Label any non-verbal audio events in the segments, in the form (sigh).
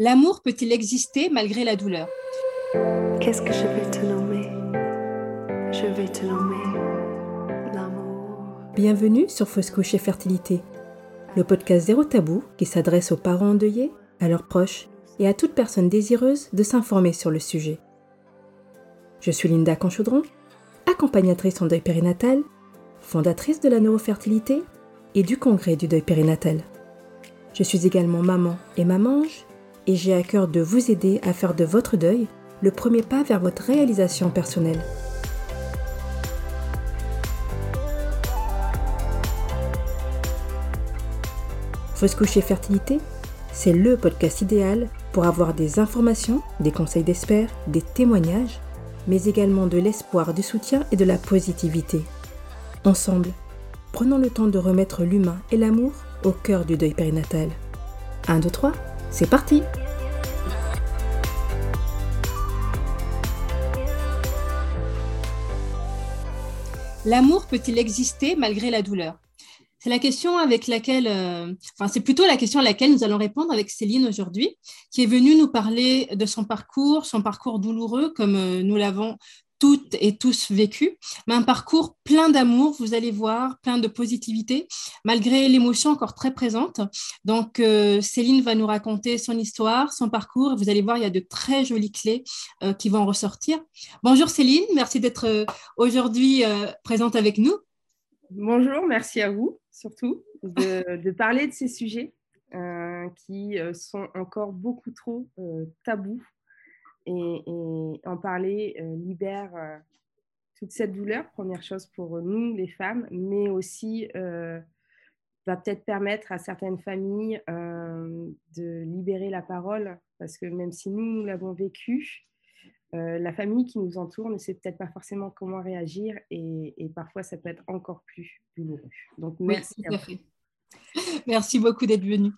L'amour peut-il exister malgré la douleur? Qu'est-ce que je vais te nommer? Je vais te nommer l'amour. Bienvenue sur Fausse Couche et Fertilité, le podcast zéro tabou qui s'adresse aux parents endeuillés, à leurs proches et à toute personne désireuse de s'informer sur le sujet. Je suis Linda Conchaudron, accompagnatrice en deuil périnatal, fondatrice de la neurofertilité et du congrès du deuil périnatal. Je suis également maman et mamange et j'ai à cœur de vous aider à faire de votre deuil le premier pas vers votre réalisation personnelle. Fausse couche et fertilité, c'est le podcast idéal pour avoir des informations, des conseils d'experts, des témoignages, mais également de l'espoir, du soutien et de la positivité. Ensemble, prenons le temps de remettre l'humain et l'amour au cœur du deuil périnatal. 1, 2, 3, c'est parti L'amour peut-il exister malgré la douleur? C'est la question avec laquelle, euh, enfin c'est plutôt la question à laquelle nous allons répondre avec Céline aujourd'hui, qui est venue nous parler de son parcours, son parcours douloureux, comme euh, nous l'avons toutes et tous vécu, mais un parcours plein d'amour, vous allez voir, plein de positivité, malgré l'émotion encore très présente. Donc, euh, Céline va nous raconter son histoire, son parcours. Vous allez voir, il y a de très jolies clés euh, qui vont ressortir. Bonjour Céline, merci d'être euh, aujourd'hui présente avec nous. Bonjour, merci à vous, surtout, de, (laughs) de parler de ces sujets qui sont encore beaucoup trop tabous et, en parler euh, libère euh, toute cette douleur, première chose pour nous, les femmes, mais aussi euh, va peut-être permettre à certaines familles de libérer la parole, parce que même si nous, nous l'avons vécu, la famille qui nous entoure ne sait peut-être pas forcément comment réagir et, parfois ça peut être encore plus douloureux. Donc merci. à vous. Merci beaucoup d'être venu.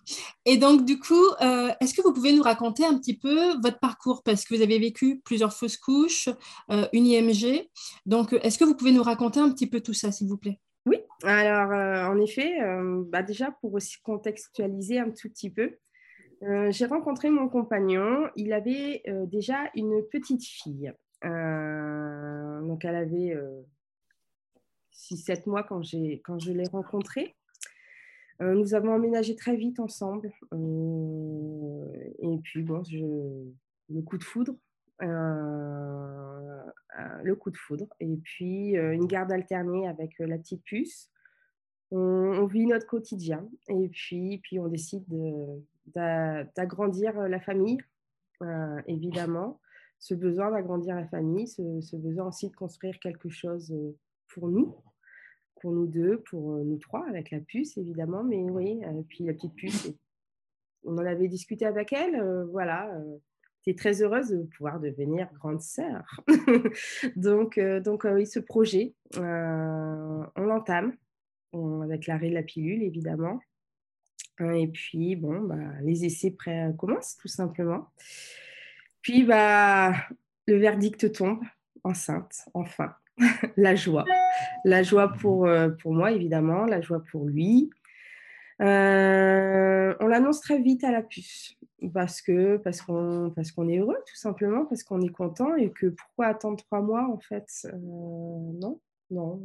Et donc, du coup, euh, est-ce que vous pouvez nous raconter un petit peu votre parcours? Parce que vous avez vécu plusieurs fausses couches, euh, une IMG. Donc, est-ce que vous pouvez nous raconter un petit peu tout ça, s'il vous plaît? Oui, alors, euh, en effet, bah, déjà, pour aussi contextualiser un tout petit peu, j'ai rencontré mon compagnon. Il avait déjà une petite fille. donc, elle avait 6-7 mois quand, quand je l'ai rencontrée. Euh, nous avons emménagé très vite ensemble. Euh, et puis, bon, le coup de foudre. Euh, le coup de foudre. Et puis, une garde alternée avec la petite puce. On, vit notre quotidien. Et puis, puis on décide d'agrandir la famille, évidemment. Ce besoin d'agrandir la famille, ce, besoin aussi de construire quelque chose pour nous pour nous deux, pour nous trois, avec la puce évidemment, mais oui, puis la petite puce, on en avait discuté avec elle, voilà, tu très heureuse de pouvoir devenir grande sœur. (laughs) donc, donc oui, ce projet, on l'entame avec l'arrêt de la pilule évidemment. Et puis, bon, bah, les essais prêts commencent tout simplement. Puis, bah, le verdict tombe, enceinte, enfin. (laughs) la joie. La joie pour, euh, pour moi, évidemment, la joie pour lui. Euh, on l'annonce très vite à la puce parce que parce qu'on parce qu'on est heureux tout simplement parce qu'on est content et que pourquoi attendre trois mois en fait euh, non non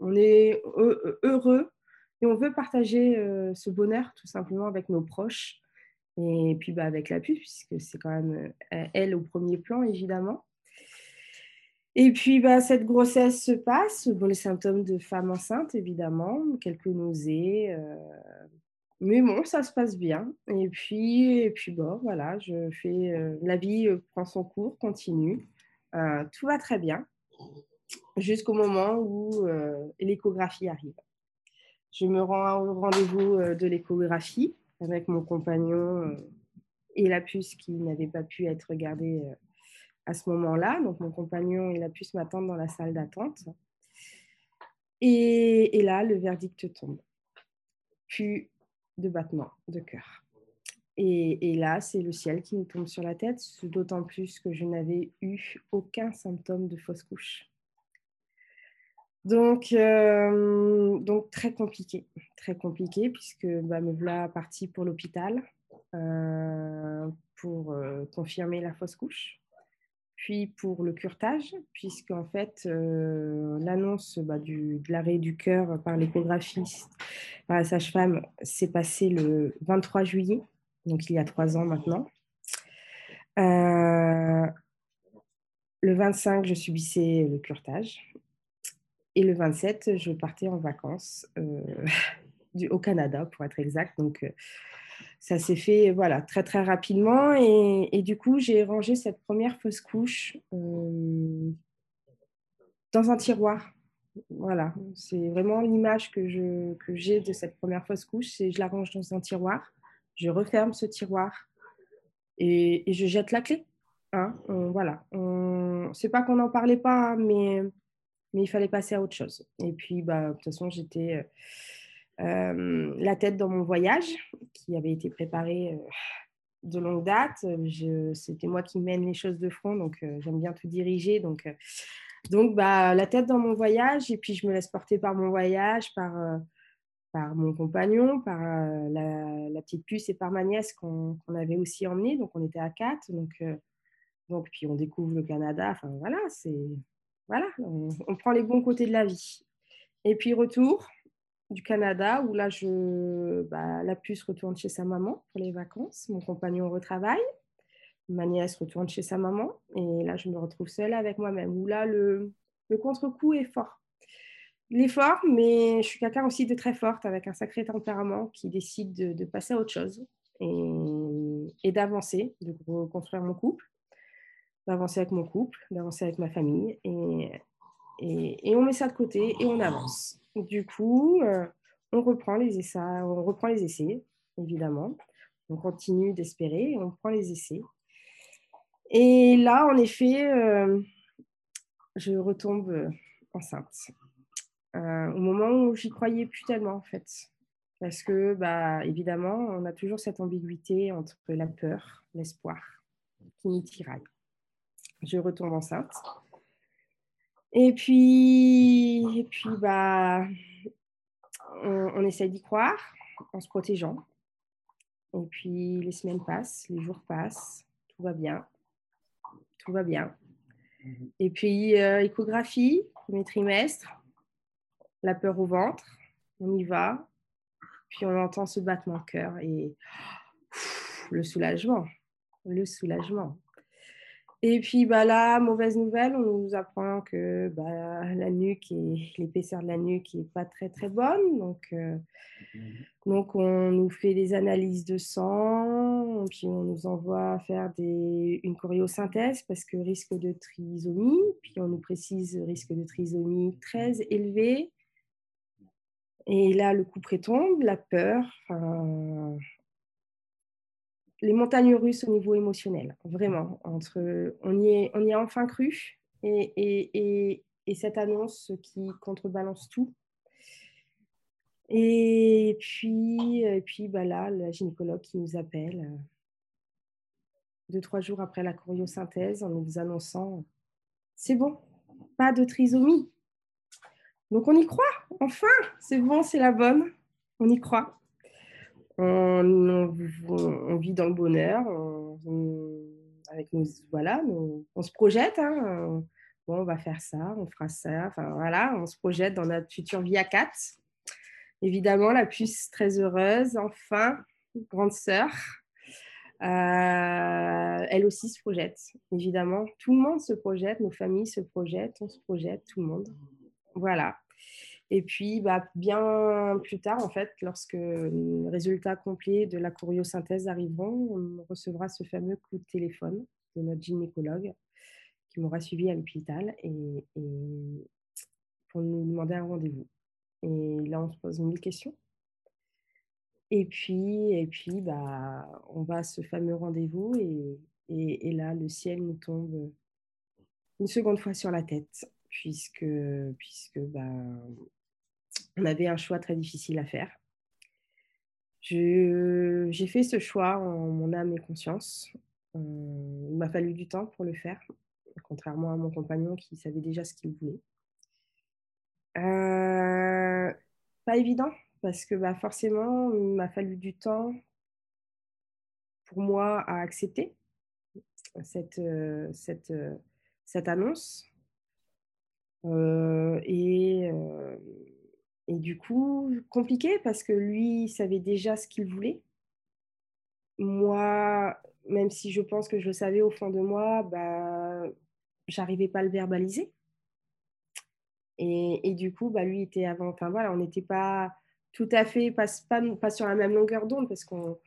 on est heureux et on veut partager ce bonheur tout simplement avec nos proches et puis bah, avec la puce puisque c'est quand même elle au premier plan évidemment et puis, bah, cette grossesse se passe. Bon, les symptômes de femme enceinte, évidemment, quelques nausées. Euh, mais bon, ça se passe bien. Et puis, et puis bon, voilà, je fais, euh, la vie euh, prend son cours, continue. tout va très bien jusqu'au moment où l'échographie arrive. Je me rends au rendez-vous de l'échographie avec mon compagnon et la puce qui n'avait pas pu être regardée à ce moment-là. Donc, mon compagnon, il a pu se m'attendre dans la salle d'attente. Et, là, le verdict tombe. Plus de battement de cœur. Et, là, c'est le ciel qui nous tombe sur la tête, d'autant plus que je n'avais eu aucun symptôme de fausse couche. Donc, euh, donc très compliqué, très compliqué, puisque bah, me voilà partie pour l'hôpital. pour confirmer la fausse couche puis pour le curtage, puisque en fait, euh, l'annonce bah, de l'arrêt du cœur par l'échographiste, par la sage-femme, s'est passée le 23 juillet, donc il y a trois ans maintenant. Euh, le 25, je subissais le curtage. Et le 27, je partais en vacances euh, (laughs) au Canada, pour être exact. Donc, ça s'est fait voilà, très très rapidement et, du coup j'ai rangé cette première fausse couche euh, dans un tiroir. Voilà, c'est vraiment l'image que, je, que j'ai de cette première fausse couche, c'est je la range dans un tiroir, je referme ce tiroir et, je jette la clé. Hein, voilà, c'est pas qu'on n'en parlait pas, mais, mais il fallait passer à autre chose. Et puis, bah, de toute façon, j'étais euh, la tête dans mon voyage, qui avait été préparé de longue date. C'était moi qui mène les choses de front, donc j'aime bien tout diriger. Donc, donc bah, la tête dans mon voyage, et puis je me laisse porter par mon voyage, par, par mon compagnon, par la, petite puce et par ma nièce qu'on avait aussi emmenée. Donc on était à quatre. Donc, donc puis on découvre le Canada. Enfin voilà, c'est voilà, on prend les bons côtés de la vie. Et puis retour, du Canada où là, je, bah, la puce retourne chez sa maman pour les vacances. Mon compagnon retravaille. Ma nièce retourne chez sa maman. Et là, je me retrouve seule avec moi-même. Où là, le, contre-coup est fort. Il est fort, mais je suis quelqu'un aussi de très forte, avec un sacré tempérament qui décide de, passer à autre chose et, d'avancer, de reconstruire mon couple, d'avancer avec mon couple, d'avancer avec ma famille. Et on met ça de côté et on avance. Du coup, euh, on, reprend les essais, on reprend les essais, évidemment. On continue d'espérer, on prend les essais. Et là, en effet, euh, je retombe euh, enceinte. au moment où j'y croyais plus tellement, en fait. Parce que, bah, évidemment, on a toujours cette ambiguïté entre la peur, l'espoir, qui nous tiraille. Je retombe enceinte. Et puis, et puis bah, on, essaye d'y croire en se protégeant. Et puis les semaines passent, les jours passent, tout va bien. Tout va bien. Mmh et puis, euh, échographie, premier trimestre, la peur au ventre, on y va. Puis on entend ce battement de cœur et le soulagement, le soulagement. Et puis bah, là, mauvaise nouvelle, on nous apprend que bah, la nuque et l'épaisseur de la nuque n'est pas très très bonne. Donc, euh, donc on nous fait des analyses de sang, puis on nous envoie faire des, une choréosynthèse parce que risque de trisomie, puis on nous précise risque de trisomie très élevé. Et là, le coup prétombe, la peur, les montagnes russes au niveau émotionnel, vraiment. Entre, on, y est, on y a enfin cru et, et, et, cette annonce qui contrebalance tout. Et puis, et puis bah là, la gynécologue qui nous appelle euh, deux, trois jours après la choréosynthèse en nous annonçant c'est bon, pas de trisomie. Donc on y croit, enfin, c'est bon, c'est la bonne, on y croit on, vit dans le bonheur, on, avec voilà, on se projette. Hein, bon, on va faire ça, on fera ça. Enfin voilà, on se projette dans notre future vie à quatre. Évidemment, la puce très heureuse, enfin, grande sœur. Euh, elle aussi se projette, évidemment. Tout le monde se projette, nos familles se projettent, on se projette, tout le monde. Voilà. Et puis, bah, bien plus tard, en fait, lorsque le résultat complet de la choréosynthèse arriveront, on recevra ce fameux coup de téléphone de notre gynécologue qui m'aura suivi à l'hôpital et, pour nous demander un rendez-vous. Et là, on se pose mille questions. Et puis, et puis bah, on va à ce fameux rendez-vous et, là, le ciel nous tombe une seconde fois sur la tête, puisque, puisque bah, on avait un choix très difficile à faire. J'ai fait ce choix en mon âme et conscience. Euh, il m'a fallu du temps pour le faire, contrairement à mon compagnon qui savait déjà ce qu'il voulait. Euh, pas évident, parce que bah, forcément, il m'a fallu du temps pour moi à accepter cette, cette, cette annonce. Et, et du coup, compliqué parce que lui savait déjà ce qu'il voulait. Moi, même si je pense que je le savais au fond de moi, bah, j'arrivais pas à le verbaliser. Et, et, du coup, bah, lui était avant. Enfin voilà, on n'était pas tout à fait, pas, pas, pas sur la même longueur d'onde parce qu'on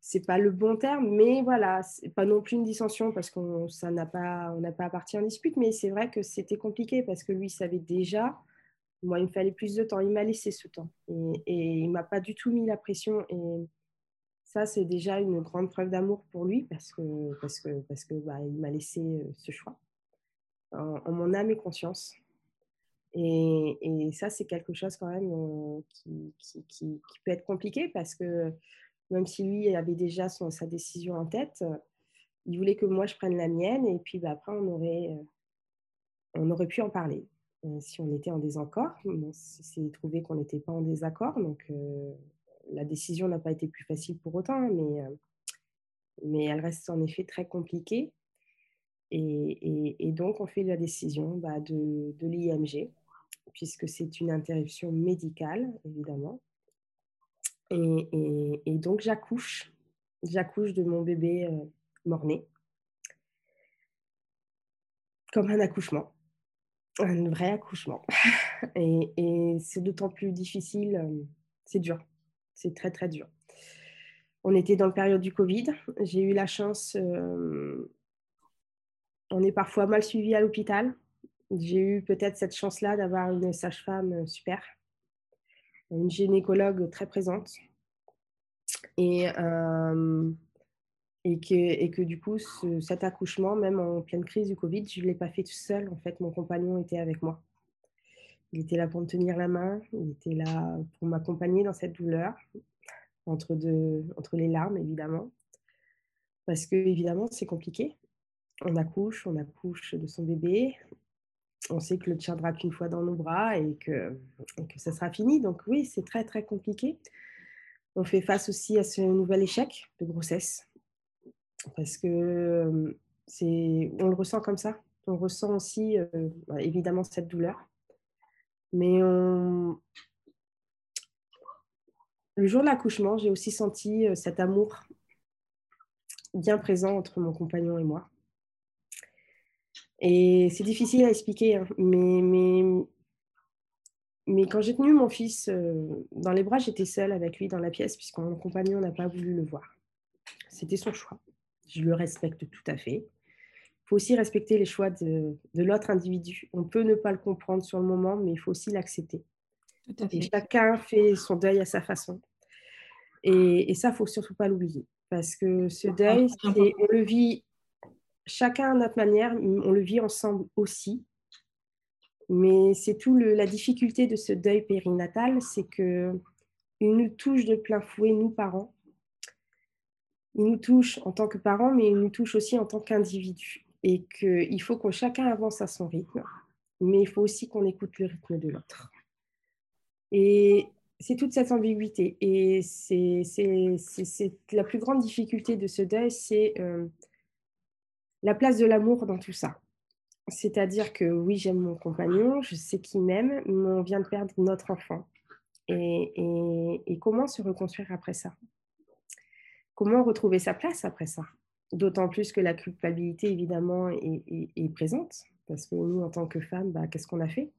c'est pas le bon terme, mais voilà, c'est pas non plus une dissension parce qu'on ça n'a pas, on n'a pas parti en dispute, mais c'est vrai que c'était compliqué parce que lui savait déjà. Moi, il me fallait plus de temps. Il m'a laissé ce temps et, et il m'a pas du tout mis la pression. Et ça, c'est déjà une grande preuve d'amour pour lui parce que parce que parce que bah, il m'a laissé euh, ce choix en, mon âme et conscience. Et, et ça, c'est quelque chose quand même euh, qui, qui, peut être compliqué parce que même si lui avait déjà sa décision en tête, euh, il voulait que moi je prenne la mienne et puis bah, après on aurait, euh, on aurait pu en parler. Euh, si on était en désaccord, on s'est trouvé qu'on n'était pas en désaccord, donc la décision n'a pas été plus facile pour autant, mais, mais elle reste en effet très compliquée. Et, et, donc on fait la décision bah, de, de l'IMG, puisque c'est une interruption médicale, évidemment. Et, donc, j'accouche. J'accouche de mon bébé euh, mort-né. Comme un accouchement. Un vrai accouchement. (laughs) et, et c'est d'autant plus difficile. Euh, c'est dur. C'est très, très dur. On était dans la période du Covid. J'ai eu la chance. Euh, on est parfois mal suivi à l'hôpital. J'ai eu peut-être cette chance-là d'avoir une sage-femme super une gynécologue très présente. Et, euh, que, du coup, cet accouchement, même en pleine crise du Covid, je ne l'ai pas fait tout seul. En fait, mon compagnon était avec moi. Il était là pour me tenir la main, il était là pour m'accompagner dans cette douleur, entre les larmes, évidemment. Parce que, évidemment, c'est compliqué. On accouche, on accouche de son bébé, on sait que le tiendra qu'une fois dans nos bras et que, que ça sera fini. Donc oui, c'est très très compliqué. On fait face aussi à ce nouvel échec de grossesse parce que c'est, on le ressent comme ça. On ressent aussi euh, bah, évidemment cette douleur, mais le jour de l'accouchement, j'ai aussi senti euh, cet amour bien présent entre mon compagnon et moi. Et c'est difficile à expliquer, hein, mais, mais, mais quand j'ai tenu mon fils euh, dans les bras, j'étais seule avec lui dans la pièce, puisque mon compagnon n'a pas voulu le voir. C'était son choix. Je le respecte tout à fait. Il faut aussi respecter les choix de, de l'autre individu. On peut ne pas le comprendre sur le moment, mais il faut aussi l'accepter. Et chacun fait son deuil à sa façon. Et, et ça, il ne faut surtout pas l'oublier. Parce que ce deuil, on le vit chacun à notre manière, on le vit ensemble aussi. Mais c'est tout la difficulté de ce deuil périnatal, c'est que il nous touche de plein fouet, nous parents. Il nous touche en tant que parents, mais il nous touche aussi en tant qu'individu. Et qu'il faut que chacun avance à son rythme, mais il faut aussi qu'on écoute le rythme de l'autre. Et c'est toute cette ambiguïté. Et c'est la plus grande difficulté de ce deuil, c'est euh, la place de l'amour dans tout ça. C'est-à-dire que oui, j'aime mon compagnon, je sais qu'il m'aime, mais on vient de perdre notre enfant. Et, comment se reconstruire après ça? Comment retrouver sa place après ça? D'autant plus que la culpabilité, évidemment, est, présente. Parce que nous, en tant que femmes, bah, qu'est-ce qu'on a fait?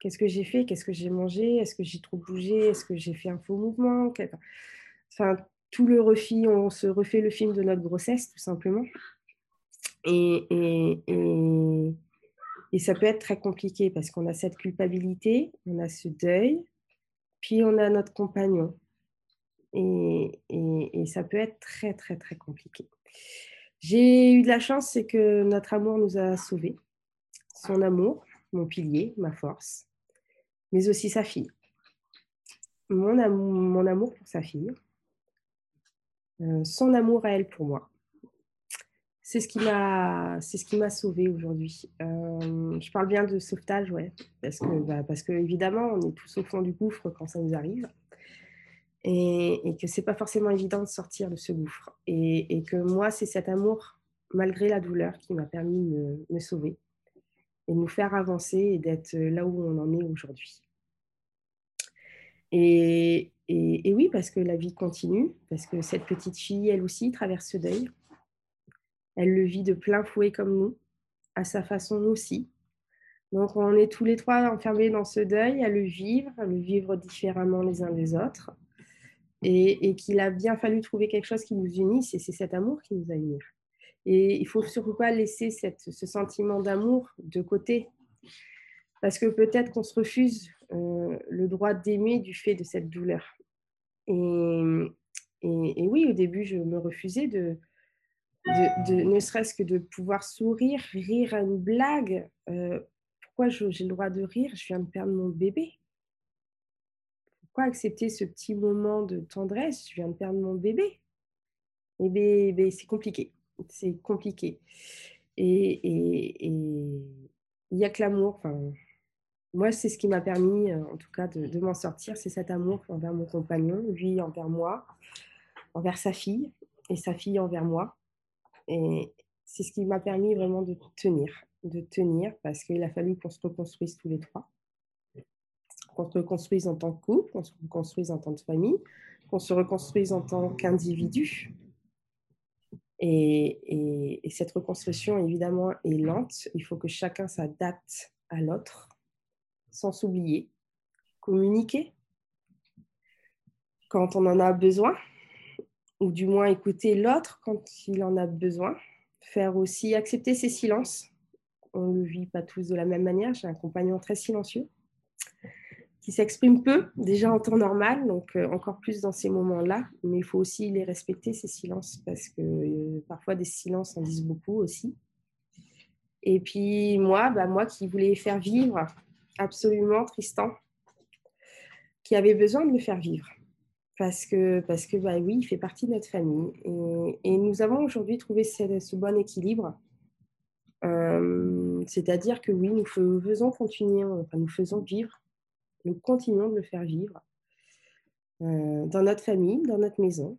Qu'est-ce que j'ai fait? Qu'est-ce que j'ai mangé? Est-ce que j'ai trop bougé? Est-ce que j'ai fait un faux mouvement? Enfin, tout le refit, on se refait le film de notre grossesse, tout simplement. Et, et, et, ça peut être très compliqué parce qu'on a cette culpabilité, on a ce deuil, puis on a notre compagnon. Et, et ça peut être très, très, très compliqué. J'ai eu de la chance, c'est que notre amour nous a sauvés. Son amour, mon pilier, ma force, mais aussi sa fille. Mon amour, mon amour pour sa fille, euh, son amour à elle pour moi c'est ce qui m'a c'est ce qui m'a sauvé aujourd'hui. Euh, je parle bien de sauvetage, ouais, parce que bah, parce que évidemment on est tous au fond du gouffre quand ça nous arrive. et, et que c'est pas forcément évident de sortir de ce gouffre. Et, que moi, c'est cet amour, malgré la douleur, qui m'a permis de me, sauver et de nous faire avancer et d'être là où on en est aujourd'hui. Et, et, oui, parce que la vie continue, parce que cette petite fille, elle aussi, traverse ce deuil. Elle le vit de plein fouet comme nous, à sa façon aussi. Donc on est tous les trois enfermés dans ce deuil, à le vivre, à le vivre différemment les uns des autres. Et, qu'il a bien fallu trouver quelque chose qui nous unisse, et c'est cet amour qui nous a unis. Et il faut surtout pas laisser ce sentiment d'amour de côté, parce que peut-être qu'on se refuse euh, le droit d'aimer du fait de cette douleur. Et, oui, au début, je me refusais de, de, ne serait-ce que de pouvoir sourire, rire à une blague. Euh, pourquoi j'ai le droit de rire? Je viens de perdre mon bébé. Pourquoi accepter ce petit moment de tendresse? Je viens de perdre mon bébé. Eh bien, eh bien c'est compliqué. C'est compliqué. Et il n'y a que l'amour. Enfin, moi, c'est ce qui m'a permis, en tout cas, de, de m'en sortir. C'est cet amour envers mon compagnon, lui envers moi, envers sa fille et sa fille envers moi. Et c'est ce qui m'a permis vraiment de tenir, de tenir, parce qu'il a fallu qu'on se reconstruise tous les trois, qu'on se reconstruise en tant que couple, qu'on se reconstruise en tant que famille, qu'on se reconstruise en tant qu'individu. Et, et, et, cette reconstruction, évidemment, est lente. Il faut que chacun s'adapte à l'autre, sans s'oublier, communiquer quand on en a besoin, ou du moins écouter l'autre quand il en a besoin. Faire aussi accepter ses silences. On ne le vit pas tous de la même manière. J'ai un compagnon très silencieux qui s'exprime peu, déjà en temps normal, donc euh, encore plus dans ces moments-là. Mais il faut aussi les respecter, ces silences, parce que euh, parfois des silences en disent beaucoup aussi. Et puis moi, bah, moi qui voulais faire vivre absolument Tristan, qui avait besoin de le faire vivre parce que, parce que bah oui, il fait partie de notre famille. Et, nous avons aujourd'hui trouvé ce, bon équilibre. Euh, C'est-à-dire que oui, nous faisons continuer, enfin, nous faisons vivre, nous continuons de le faire vivre euh, dans notre famille, dans notre maison,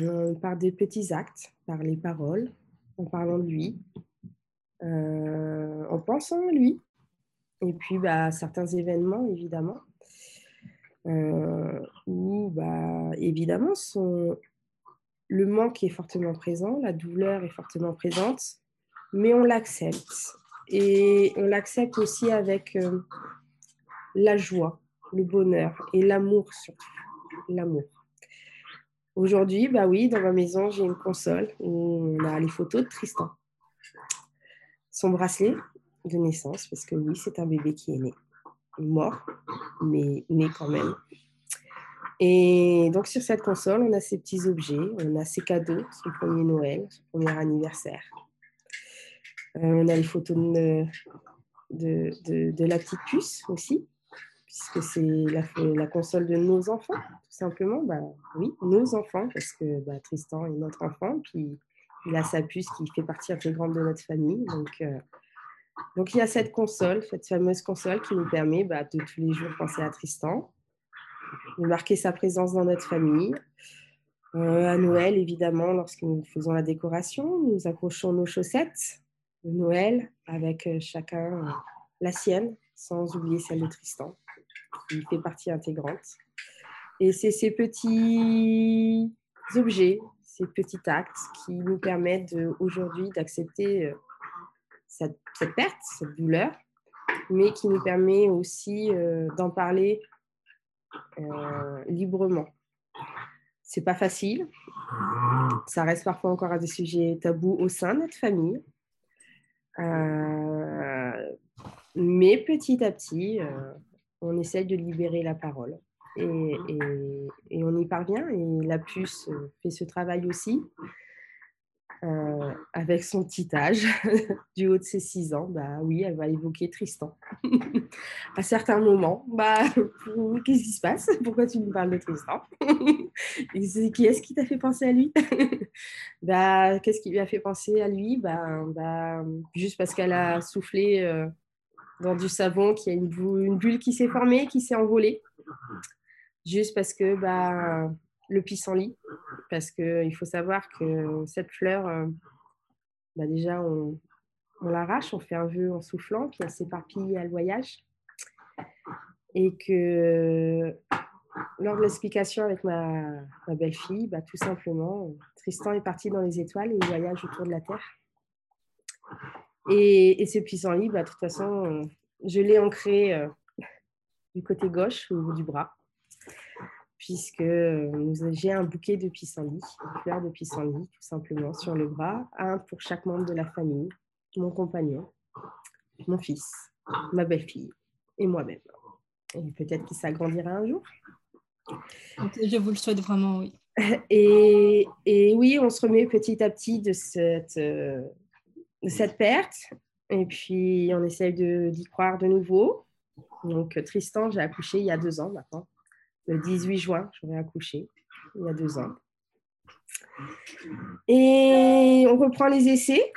euh, par des petits actes, par les paroles, en parlant de lui, en pensant à lui, et puis bah, certains événements, évidemment où bah, évidemment le manque est fortement présent, la douleur est fortement présente, mais on l'accepte. Et on l'accepte aussi avec euh, la joie, le bonheur et l'amour surtout. L'amour. Aujourd'hui, bah oui, dans ma maison, j'ai une console où on a les photos de Tristan. Son bracelet de naissance, parce que oui, c'est un bébé qui est né mort, mais né quand même. Et donc sur cette console, on a ces petits objets, on a ces cadeaux, son premier Noël, son premier anniversaire. Euh, on a les photos de, de, la petite puce aussi, puisque c'est la, la, console de nos enfants, tout simplement. Bah, oui, nos enfants, parce que bah, Tristan est notre enfant, puis il a sa puce qui fait partie intégrante de notre famille. Donc, euh, donc il y a cette console, cette fameuse console qui nous permet bah, de tous les jours penser à Tristan, de marquer sa présence dans notre famille. Euh, à Noël, évidemment, lorsque nous faisons la décoration, nous accrochons nos chaussettes de Noël avec euh, chacun euh, la sienne, sans oublier celle de Tristan, qui fait partie intégrante. Et c'est ces petits objets, ces petits actes qui nous permettent aujourd'hui d'accepter cette, cette, perte, cette douleur, mais qui nous permet aussi d'en parler euh, librement. C'est pas facile, ça reste parfois encore à des sujets tabous au sein de notre famille, euh, mais petit à petit, euh, on essaie de libérer la parole. Et, et, et, on y parvient, et la puce fait ce travail aussi euh, avec son petit âge, (laughs) du haut de ses 6 ans, bah oui, elle va évoquer Tristan. (laughs) à certains moments, bah, (laughs) qu'est-ce qui se passe? Pourquoi tu me parles de Tristan? Qui est-ce qui t'a fait penser à lui? Bah, Qu'est-ce qui lui a fait penser à lui? Bah, bah, Juste parce qu'elle a soufflé euh, dans du savon, qu'il y a une, une bulle qui s'est formée, qui s'est envolée. juste parce que bah, le pissenlit, parce qu'il faut savoir que cette fleur, euh, bah, déjà, on, l'arrache, on fait un vœu en soufflant, puis elle s'éparpille à le voyage. Et que lors de l'explication avec ma, belle-fille, bah, tout simplement, Tristan est parti dans les étoiles et il voyage autour de la Terre. Et, et ce pissenlit, bah, de toute façon, je l'ai ancré euh, du côté gauche au bout du bras, puisque euh, j'ai un bouquet de pissenlit, une fleur de pissenlit, tout simplement, sur le bras, un pour chaque membre de la famille, mon compagnon, mon fils, ma belle-fille et moi-même. Et peut-être qu'il s'agrandira un jour. Je vous le souhaite vraiment, oui. (laughs) Et, et, oui, on se remet petit à petit de cette, euh, de cette perte. Et puis, on essaye d'y croire de nouveau. Donc, Tristan, j'ai accouché il y a deux ans maintenant. Le 18 juin, j'aurais accouché il y a deux ans. Et on reprend les essais.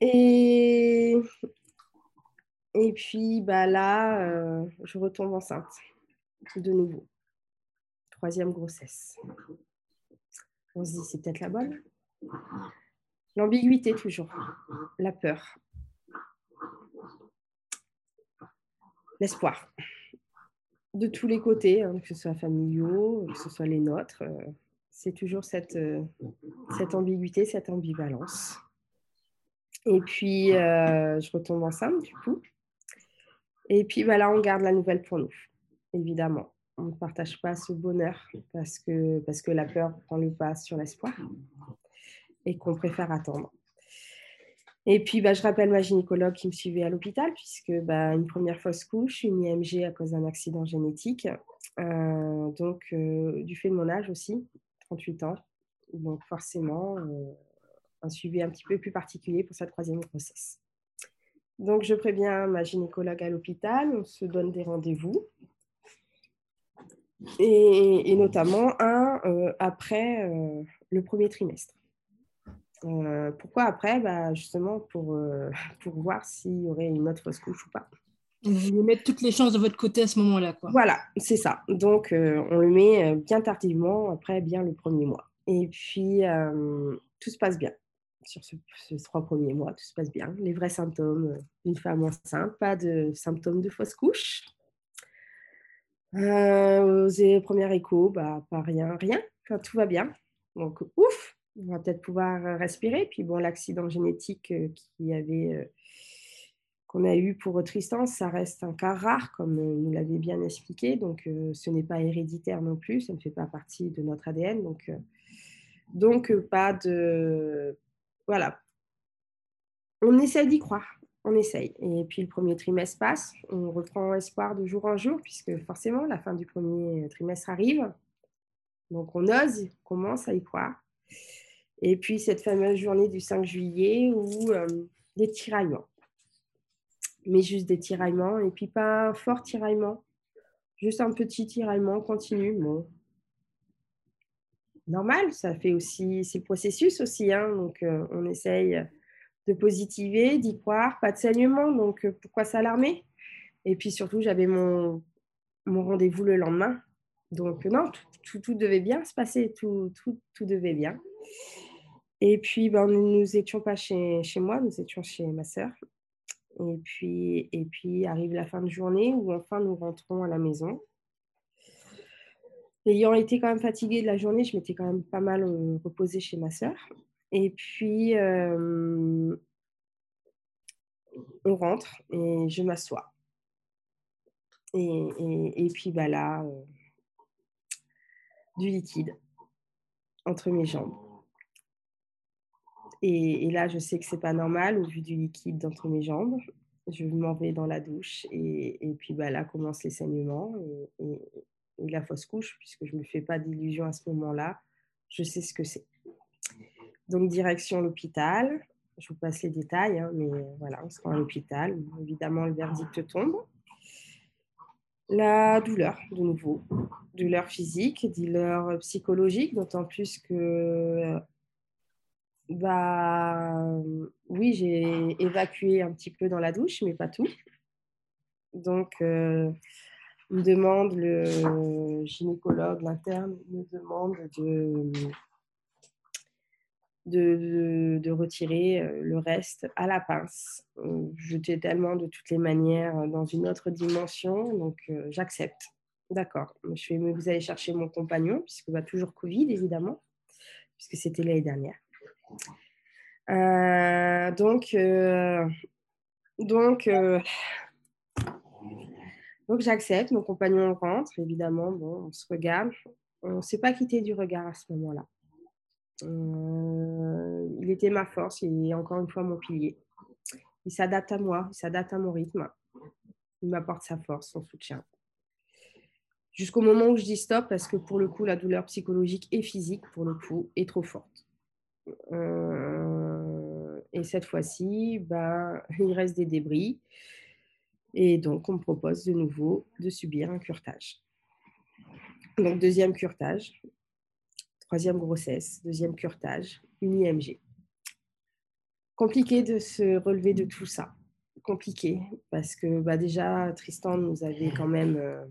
Et, et puis bah là, euh, je retombe enceinte de nouveau. Troisième grossesse. On se dit, c'est peut-être la bonne. L'ambiguïté toujours, la peur, l'espoir. De tous les côtés, hein, que ce soit familiaux, que ce soit les nôtres, euh, c'est toujours cette, euh, cette ambiguïté, cette ambivalence. Et puis, euh, je retombe enceinte, du coup. Et puis, voilà, on garde la nouvelle pour nous, évidemment. On ne partage pas ce bonheur parce que, parce que la peur prend le pas sur l'espoir et qu'on préfère attendre. Et puis, bah, je rappelle ma gynécologue qui me suivait à l'hôpital, puisque bah, une première fausse couche, une IMG à cause d'un accident génétique. Euh, donc, euh, du fait de mon âge aussi, 38 ans. Donc, forcément, un suivi un petit peu plus particulier pour sa troisième grossesse. Donc, je préviens ma gynécologue à l'hôpital, on se donne des rendez-vous. Et, notamment un euh, après euh, le premier trimestre. Euh, pourquoi après? Bah, Justement pour, (laughs) pour voir s'il y aurait une autre fausse couche ou pas. Vous mettre toutes les chances de votre côté à ce moment-là. Voilà, c'est ça. Donc, on le met bien tardivement, après bien le premier mois. Et puis, tout se passe bien sur ces trois premiers mois, tout se passe bien. Les vrais symptômes euh, d'une femme enceinte, pas de symptômes de fausse couche. Euh, aux premières échos, bah, pas rien, rien. tout va bien. Donc, ouf, on va peut-être pouvoir euh, respirer. Puis bon, l'accident génétique euh, avait, qu'on a eu pour Tristan, ça reste un cas rare, comme nous l'avait bien expliqué. Donc, ce n'est pas héréditaire non plus, ça ne fait pas partie de notre ADN. Donc, donc pas de voilà. On essaie d'y croire, on essaye. Et puis le premier trimestre passe, on reprend espoir de jour en jour, puisque forcément la fin du premier trimestre arrive. Donc on ose, on commence à y croire. Et puis cette fameuse journée du 5 juillet où euh, des tiraillements. Mais juste des tiraillements, et puis pas un fort tiraillement, juste un petit tiraillement continu. Bon, normal, ça fait aussi, c'est processus aussi. Hein, donc, euh, on essaye de positiver, d'y croire, pas de saignement, donc euh, pourquoi s'alarmer? Et puis surtout, j'avais mon, mon rendez-vous le lendemain. Donc, non, tout, tout, devait bien se passer, tout, tout, tout devait bien. Et puis, ben, nous n'étions pas chez, chez moi, nous étions chez ma sœur. Et puis, et puis arrive la fin de journée où enfin nous rentrons à la maison ayant été quand même fatiguée de la journée, je m'étais quand même pas mal euh, reposée chez ma sœur. Et puis, euh, on rentre et je m'assois. Et, et, puis, bah là, euh, du liquide entre mes jambes. Et, là, je sais que c'est pas normal au vu du liquide entre mes jambes. Je m'en vais dans la douche et, puis bah, là commencent les saignements. Et, la fausse couche, puisque je ne me fais pas d'illusion à ce moment-là. Je sais ce que c'est. Donc, direction l'hôpital. Je vous passe les détails, hein, mais voilà, on se rend à l'hôpital. Évidemment, le verdict tombe. La douleur, de nouveau. Douleur physique, douleur psychologique, d'autant plus que, bah, oui, j'ai évacué un petit peu dans la douche, mais pas tout. Donc, me demande, le gynécologue, l'interne, me demande de, retirer le reste à la pince. J'étais tellement de toutes les manières dans une autre dimension, donc j'accepte. D'accord, je vais vous allez chercher mon compagnon, puisque va bah, toujours Covid, évidemment, puisque c'était l'année dernière. Donc, donc, donc j'accepte, mon compagnon rentre, évidemment, bon, on se regarde. On ne s'est pas quitté du regard à ce moment-là. Euh, il était ma force, il est encore une fois mon pilier. Il s'adapte à moi, il s'adapte à mon rythme. Il m'apporte sa force, son soutien. Jusqu'au moment où je dis stop, parce que pour le coup, la douleur psychologique et physique, pour le coup, est trop forte. Euh, et cette fois-ci, bah, (laughs) il reste des débris. Et donc, on me propose de nouveau de subir un curtage. Donc, deuxième curtage, troisième grossesse, deuxième curtage, une IMG. Compliqué de se relever de tout ça. Compliqué, parce que bah, déjà, Tristan nous avait quand même. Euh,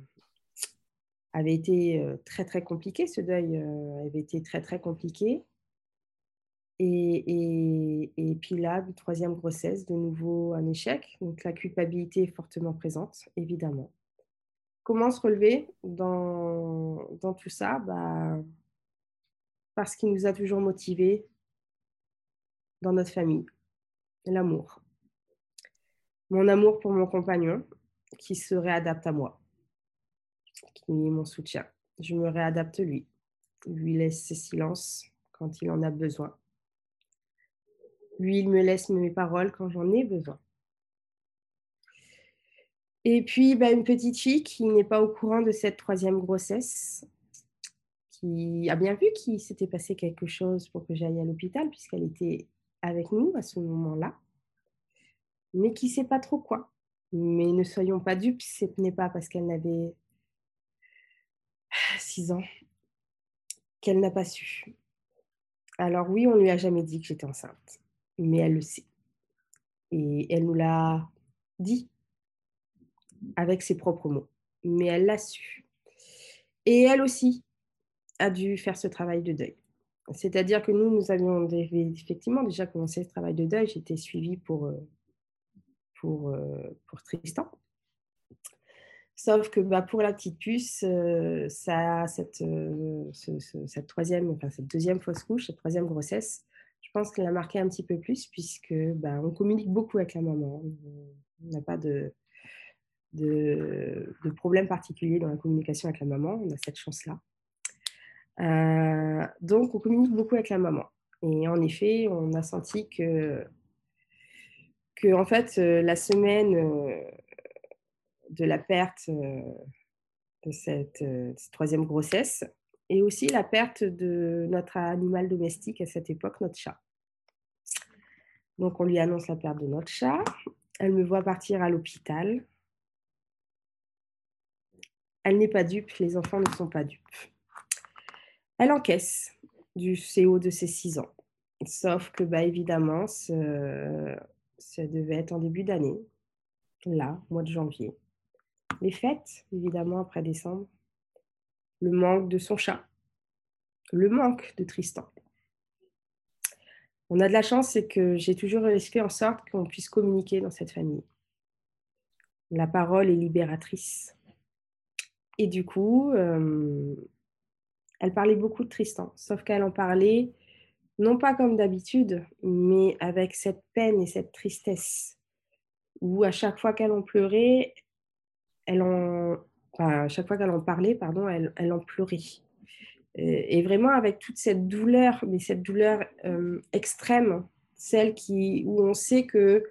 avait été euh, très, très compliqué. Ce deuil euh, avait été très, très compliqué. Et, puis là, troisième grossesse, de nouveau un échec. Donc la culpabilité est fortement présente, évidemment. Comment se relever dans, dans tout ça? Bah, Parce qu'il nous a toujours motivés dans notre famille, l'amour. Mon amour pour mon compagnon, qui se réadapte à moi, qui est mon soutien. Je me réadapte lui, lui laisse ses silences quand il en a besoin lui, il me laisse mes paroles quand j'en ai besoin. Et puis, bah, une petite fille qui n'est pas au courant de cette troisième grossesse, qui a bien vu qu'il s'était passé quelque chose pour que j'aille à l'hôpital, puisqu'elle était avec nous à ce moment-là, mais qui ne sait pas trop quoi. Mais ne soyons pas dupes, ce n'est pas parce qu'elle n'avait (sighs) six ans qu'elle n'a pas su. Alors oui, on ne lui a jamais dit que j'étais enceinte mais elle le sait. Et elle nous l'a dit avec ses propres mots, mais elle l'a su. Et elle aussi a dû faire ce travail de deuil. C'est-à-dire que nous, nous avions effectivement déjà commencé ce travail de deuil. J'étais suivie pour, euh, pour, euh, pour Tristan. Sauf que bah, pour la petite puce, euh, ça, cette, cette, troisième, enfin, cette deuxième fausse couche, cette troisième grossesse, je pense qu'elle a marqué un petit peu plus puisque bah, on communique beaucoup avec la maman. On n'a pas de, problème particulier dans la communication avec la maman. On a cette chance-là. Euh, donc, on communique beaucoup avec la maman. Et en effet, on a senti que, que fait, euh, la semaine euh, de la perte de cette troisième grossesse, et aussi la perte de notre animal domestique à cette époque, notre chat. Donc, on lui annonce la perte de notre chat. Elle me voit partir à l'hôpital. Elle n'est pas dupe, les enfants ne sont pas dupes. Elle encaisse du CO de ses 6 ans. Sauf que, bah, évidemment, ça devait être en début d'année, là, mois de janvier. Les fêtes, évidemment, après décembre. Le manque de son chat. Le manque de Tristan. On a de la chance, c'est que j'ai toujours fait en sorte qu'on puisse communiquer dans cette famille. La parole est libératrice. Et du coup, euh, elle parlait beaucoup de Tristan, sauf qu'elle en parlait non pas comme d'habitude, mais avec cette peine et cette tristesse, où à chaque fois qu'elle en pleurait, elle en, à chaque fois qu'elle en parlait, pardon, elle, elle en pleurait. Euh, et vraiment avec toute cette douleur, mais cette douleur euh, extrême, celle qui, où on sait que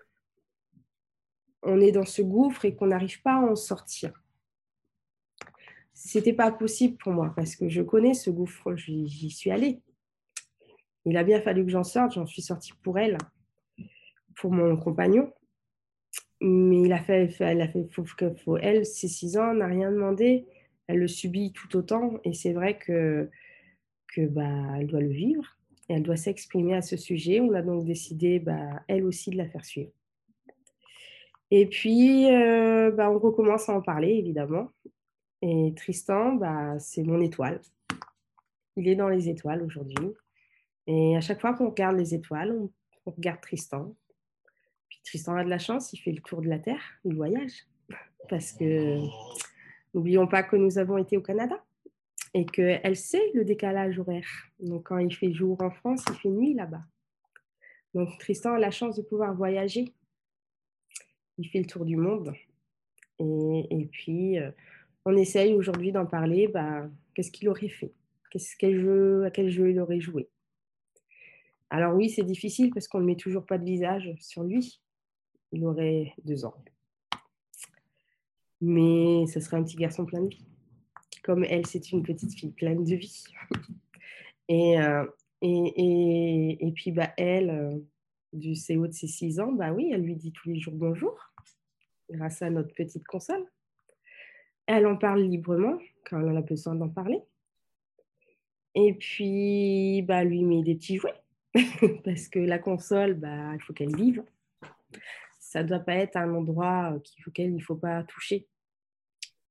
on est dans ce gouffre et qu'on n'arrive pas à en sortir. C'était pas possible pour moi parce que je connais ce gouffre, j'y suis allée. Il a bien fallu que j'en sorte, j'en suis sortie pour elle, pour mon compagnon. Mais il a fait, elle a fait, faut, faut, elle, ses six ans, n'a rien demandé elle le subit tout autant et c'est vrai que, que bah, elle doit le vivre et elle doit s'exprimer à ce sujet. On a donc décidé, bah, elle aussi, de la faire suivre. Et puis, euh, bah, on recommence à en parler, évidemment. Et Tristan, bah, c'est mon étoile. Il est dans les étoiles aujourd'hui. Et à chaque fois qu'on regarde les étoiles, on, on regarde Tristan. Tristan a de la chance, il fait le tour de la Terre, il voyage. Parce que n'oublions pas que nous avons été au Canada et qu'elle sait le décalage horaire. Donc quand il fait jour en France, il fait nuit là-bas. Donc Tristan a la chance de pouvoir voyager. Il fait le tour du monde. Et, puis, euh, on essaye aujourd'hui d'en parler. Bah, Qu'est-ce qu'il aurait fait? Quel jeu, À quel jeu il aurait joué? Alors oui, c'est difficile parce qu'on ne met toujours pas de visage sur lui. Il aurait deux ans. Mais ce serait un petit garçon plein de vie. Comme elle, c'est une petite fille pleine de vie. (laughs) et, euh, et, et, et, puis, bah, elle, euh, du CO de ses 6 ans, bah oui, elle lui dit tous les jours bonjour, grâce à notre petite console. Elle en parle librement quand elle a besoin d'en parler. Et puis, bah, lui met des petits jouets, (laughs) parce que la console, bah, il faut qu'elle vive. Ça ne doit pas être un endroit auquel il ne faut pas toucher.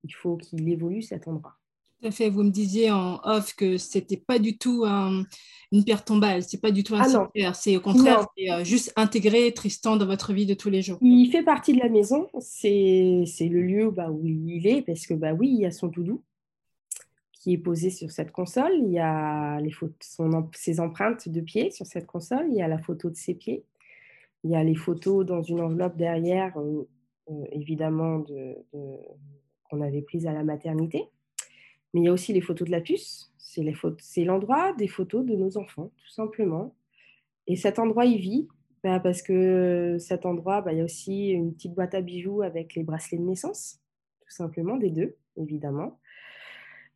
Il faut qu'il évolue cet endroit. Tout à fait. Vous me disiez en off que c'était pas du tout un, une pierre tombale, c'est pas du tout un ah c'est au contraire euh, juste intégrer Tristan dans votre vie de tous les jours. Il fait partie de la maison, c'est le lieu bah, où il est, parce que bah oui, il y a son doudou qui est posé sur cette console, il y a les photos, son, ses empreintes de pieds sur cette console, il y a la photo de ses pieds, il y a les photos dans une enveloppe derrière, euh, euh, évidemment, de, de, qu'on avait prises à la maternité. Mais il y a aussi les photos de la puce. C'est l'endroit des photos de nos enfants, tout simplement. Et cet endroit, il vit bah, parce que cet endroit, bah, il y a aussi une petite boîte à bijoux avec les bracelets de naissance, tout simplement, des deux, évidemment.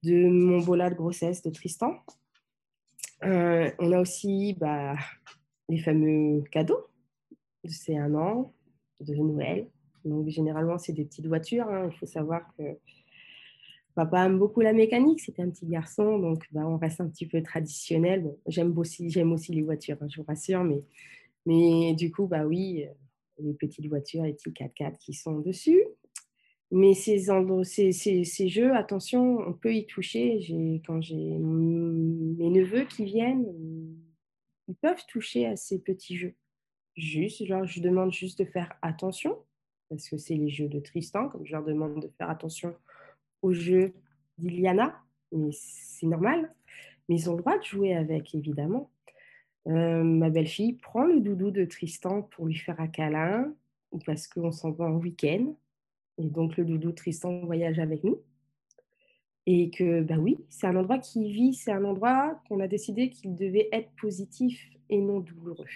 De mon bola de grossesse de Tristan. Euh, on a aussi bah, les fameux cadeaux de ces un an, de Noël. Donc, généralement, c'est des petites voitures. Hein. Il faut savoir que Papa aime beaucoup la mécanique, c'était un petit garçon, donc bah, on reste un petit peu traditionnel. J'aime aussi, aussi les voitures, hein, je vous rassure, mais, mais du coup, bah oui, euh, les petites voitures, les petits 4x4 qui sont dessus. Mais ces, ces, jeux, attention, on peut y toucher. Quand j'ai mes neveux qui viennent, ils peuvent toucher à ces petits jeux. Juste, genre, je demande juste de faire attention, parce que c'est les jeux de Tristan, comme je leur demande de faire attention au jeu d'Iliana, mais c'est normal. Mais ils ont le droit de jouer avec, évidemment. Euh, ma belle-fille prend le doudou de Tristan pour lui faire un câlin, parce qu'on s'en va en week-end. Et donc, le doudou Tristan voyage avec nous. Et que, ben oui, c'est un endroit qui vit, c'est un endroit qu'on a décidé qu'il devait être positif et non douloureux.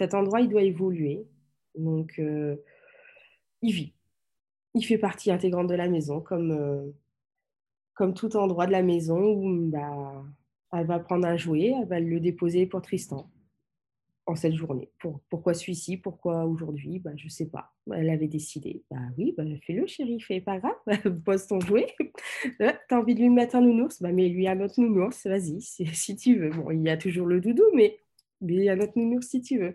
Cet endroit, il doit évoluer. Donc, euh, il vit il fait partie intégrante de la maison, comme, euh, comme tout endroit de la maison où bah, elle va prendre un jouet, elle va le déposer pour Tristan en cette journée. Pour, pourquoi celui-ci Pourquoi aujourd'hui bah, Je ne sais pas. Elle avait décidé. Bah oui, bah, fais-le chérie, fais pas grave, (laughs) pose ton jouet. (laughs) Euh, tu as envie de lui mettre un nounours? Bah, Mets-lui un autre nounours, vas-y, si, tu veux. Bon, il y a toujours le doudou, mais, mais un autre nounours si tu veux.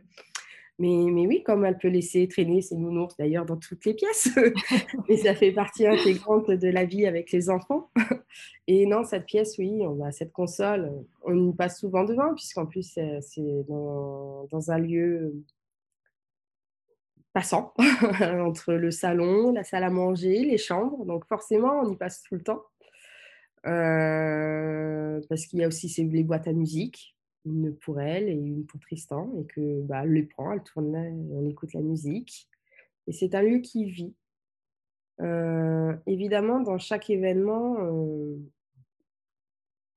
Mais, mais, oui, comme elle peut laisser traîner ses nounours d'ailleurs dans toutes les pièces. (laughs) et ça fait partie intégrante de la vie avec les enfants. (laughs) Et non, cette pièce, oui, on a cette console, on y passe souvent devant, puisqu'en plus, c'est dans, dans, un lieu passant (laughs) entre le salon, la salle à manger, les chambres. Donc forcément, on y passe tout le temps. Euh, parce qu'il y a aussi les boîtes à musique une pour elle et une pour Tristan, et que bah, elle les prend, elle tourne, on écoute la musique. Et c'est un lieu qui vit. Euh, évidemment, dans chaque événement, euh,